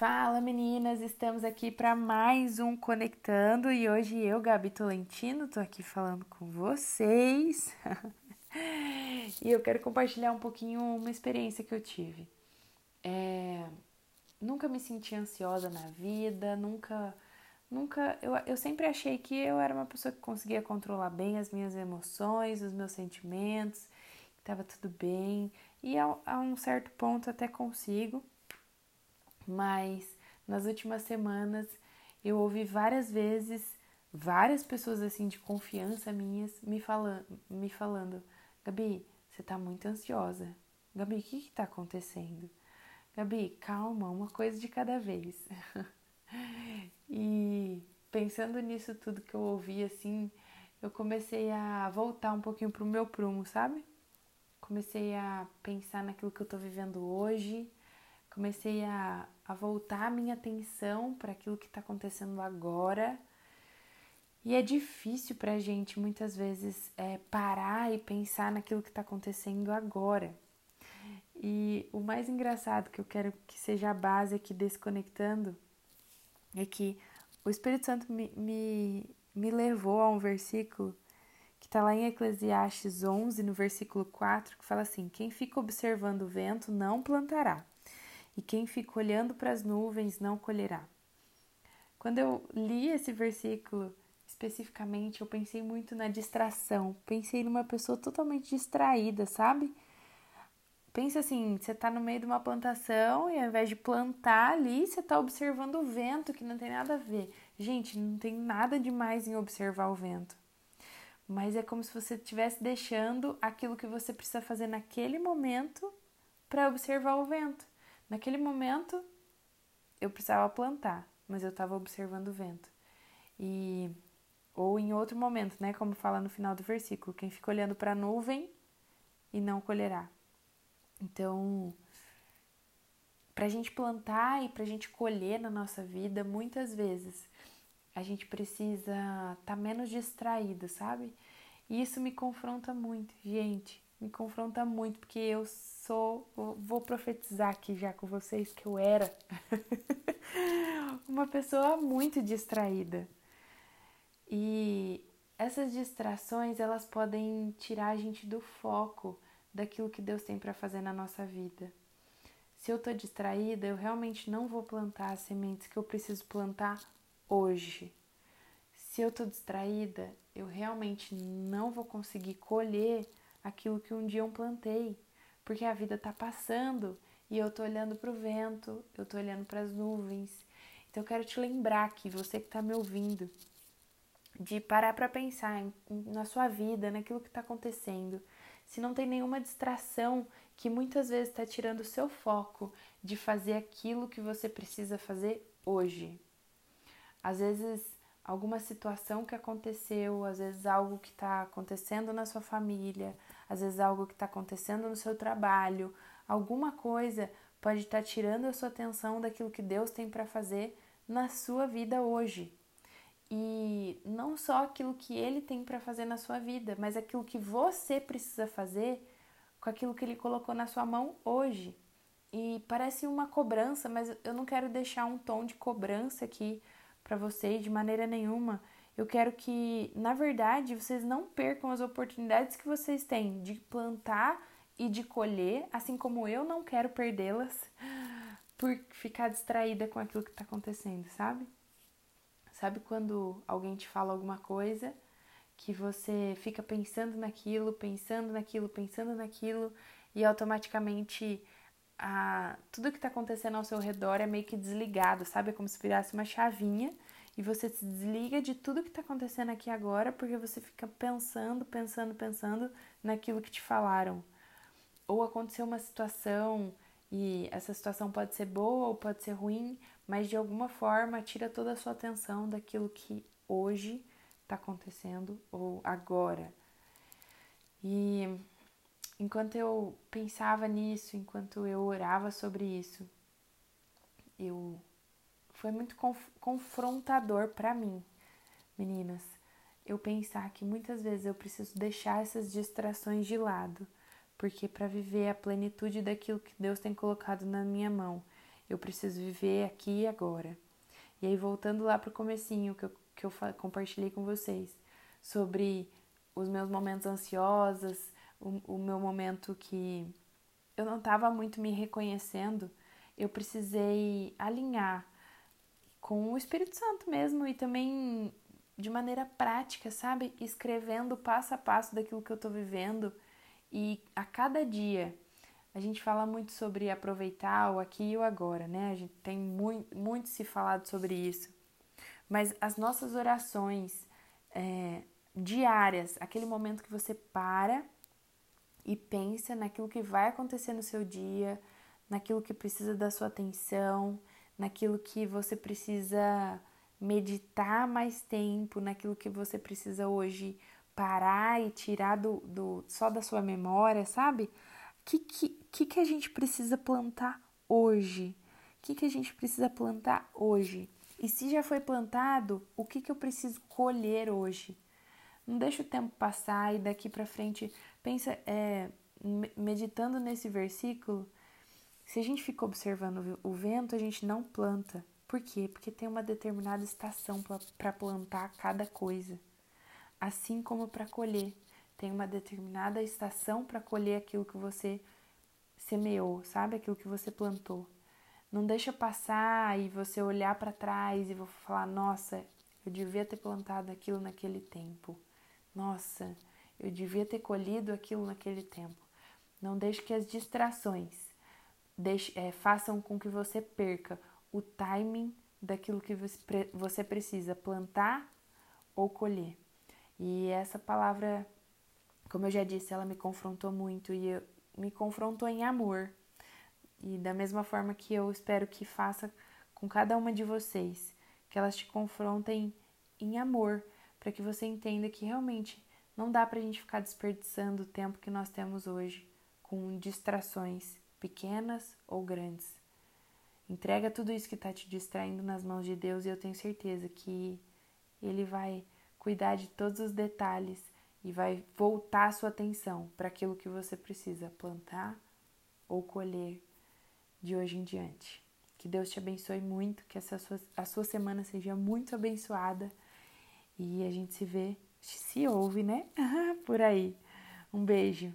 Fala meninas, estamos aqui para mais um Conectando e hoje eu, Gabi Tolentino, tô aqui falando com vocês. E eu quero compartilhar um pouquinho uma experiência que eu tive. É, nunca me senti ansiosa na vida, nunca, nunca, eu, eu sempre achei que eu era uma pessoa que conseguia controlar bem as minhas emoções, os meus sentimentos, que estava tudo bem. E a, a um certo ponto até consigo mas nas últimas semanas eu ouvi várias vezes várias pessoas assim de confiança minhas me falando, me falando, Gabi, você tá muito ansiosa. Gabi, o que que tá acontecendo? Gabi, calma, uma coisa de cada vez. e pensando nisso tudo que eu ouvi assim, eu comecei a voltar um pouquinho pro meu prumo, sabe? Comecei a pensar naquilo que eu tô vivendo hoje, comecei a, a voltar a minha atenção para aquilo que está acontecendo agora. E é difícil para a gente muitas vezes é, parar e pensar naquilo que está acontecendo agora. E o mais engraçado que eu quero que seja a base aqui desconectando é que o Espírito Santo me, me, me levou a um versículo que está lá em Eclesiastes 11, no versículo 4, que fala assim: Quem fica observando o vento não plantará, e quem fica olhando para as nuvens não colherá. Quando eu li esse versículo especificamente, eu pensei muito na distração, pensei numa pessoa totalmente distraída, sabe? Pensa assim, você está no meio de uma plantação e ao invés de plantar ali, você está observando o vento, que não tem nada a ver. Gente, não tem nada demais em observar o vento. Mas é como se você estivesse deixando aquilo que você precisa fazer naquele momento para observar o vento. Naquele momento, eu precisava plantar, mas eu estava observando o vento. E ou em outro momento, né, como fala no final do versículo, quem fica olhando para a nuvem e não colherá. Então, para a gente plantar e para a gente colher na nossa vida, muitas vezes a gente precisa estar tá menos distraída, sabe? E isso me confronta muito, gente me confronta muito, porque eu sou, vou profetizar aqui já com vocês que eu era uma pessoa muito distraída. E essas distrações, elas podem tirar a gente do foco daquilo que Deus tem para fazer na nossa vida. Se eu tô distraída, eu realmente não vou plantar as sementes que eu preciso plantar hoje. Se eu tô distraída, eu realmente não vou conseguir colher aquilo que um dia eu plantei, porque a vida está passando e eu estou olhando para o vento, eu estou olhando para as nuvens. Então eu quero te lembrar que você que está me ouvindo, de parar para pensar em, na sua vida, naquilo que está acontecendo. Se não tem nenhuma distração que muitas vezes está tirando o seu foco de fazer aquilo que você precisa fazer hoje. Às vezes alguma situação que aconteceu, às vezes algo que está acontecendo na sua família, às vezes algo que está acontecendo no seu trabalho, alguma coisa pode estar tá tirando a sua atenção daquilo que Deus tem para fazer na sua vida hoje. E não só aquilo que Ele tem para fazer na sua vida, mas aquilo que você precisa fazer com aquilo que Ele colocou na sua mão hoje. E parece uma cobrança, mas eu não quero deixar um tom de cobrança aqui para vocês de maneira nenhuma. Eu quero que, na verdade, vocês não percam as oportunidades que vocês têm de plantar e de colher, assim como eu não quero perdê-las por ficar distraída com aquilo que está acontecendo, sabe? Sabe quando alguém te fala alguma coisa que você fica pensando naquilo, pensando naquilo, pensando naquilo e automaticamente a, tudo que está acontecendo ao seu redor é meio que desligado, sabe? É como se virasse uma chavinha e você se desliga de tudo que está acontecendo aqui agora porque você fica pensando, pensando, pensando naquilo que te falaram. Ou aconteceu uma situação e essa situação pode ser boa ou pode ser ruim, mas de alguma forma tira toda a sua atenção daquilo que hoje está acontecendo ou agora. E enquanto eu pensava nisso, enquanto eu orava sobre isso, eu foi muito conf confrontador para mim, meninas. Eu pensar que muitas vezes eu preciso deixar essas distrações de lado, porque para viver a plenitude daquilo que Deus tem colocado na minha mão, Eu preciso viver aqui e agora. E aí, voltando lá pro comecinho que eu, que eu compartilhei com vocês sobre os meus momentos ansiosos, o, meu momento que eu não estava muito me reconhecendo, eu precisei alinhar com o Espírito Santo mesmo e também de maneira prática, sabe? Escrevendo passo a passo daquilo que eu estou vivendo e a cada dia. A gente fala muito sobre aproveitar o aqui e o agora, né? A gente tem muito, muito se falado sobre isso. Mas as nossas orações é, diárias, aquele momento que você para e pensa naquilo que vai acontecer no seu dia, naquilo que precisa da sua atenção, naquilo que você precisa meditar mais tempo, naquilo que você precisa hoje parar e tirar do, do só da sua memória, sabe? O que, que, que, a gente precisa plantar hoje? O que, que a gente precisa plantar hoje? E se já foi plantado, o que, que eu preciso colher hoje? Não deixa o tempo passar e daqui para frente pensa, é, meditando nesse versículo, se a gente fica observando o vento, a gente não planta. Por quê? Porque tem uma determinada estação para plantar cada coisa. Assim como para colher, tem uma determinada estação para colher aquilo que você semeou, sabe? Aquilo que você plantou. Não deixa passar e você olhar para trás e falar: "Nossa, eu devia ter plantado aquilo naquele tempo. Nossa, eu devia ter colhido aquilo naquele tempo." Não deixe que as distrações deixe, é, façam com que você perca o timing daquilo que você precisa plantar ou colher. E essa palavra, como eu já disse, ela me confrontou muito e eu, me confrontou em amor. E da mesma forma que eu espero que faça com cada uma de vocês, que elas te confrontem em amor, para que você entenda que realmente não dá para a gente ficar desperdiçando o tempo que nós temos hoje com distrações pequenas ou grandes. Entrega tudo isso que está te distraindo nas mãos de Deus e eu tenho certeza que Ele vai cuidar de todos os detalhes e vai voltar a sua atenção para aquilo que você precisa plantar ou colher de hoje em diante. Que Deus te abençoe muito, que essa sua, a sua semana seja muito abençoada e a gente se vê, se ouve, né? Por aí. Um beijo.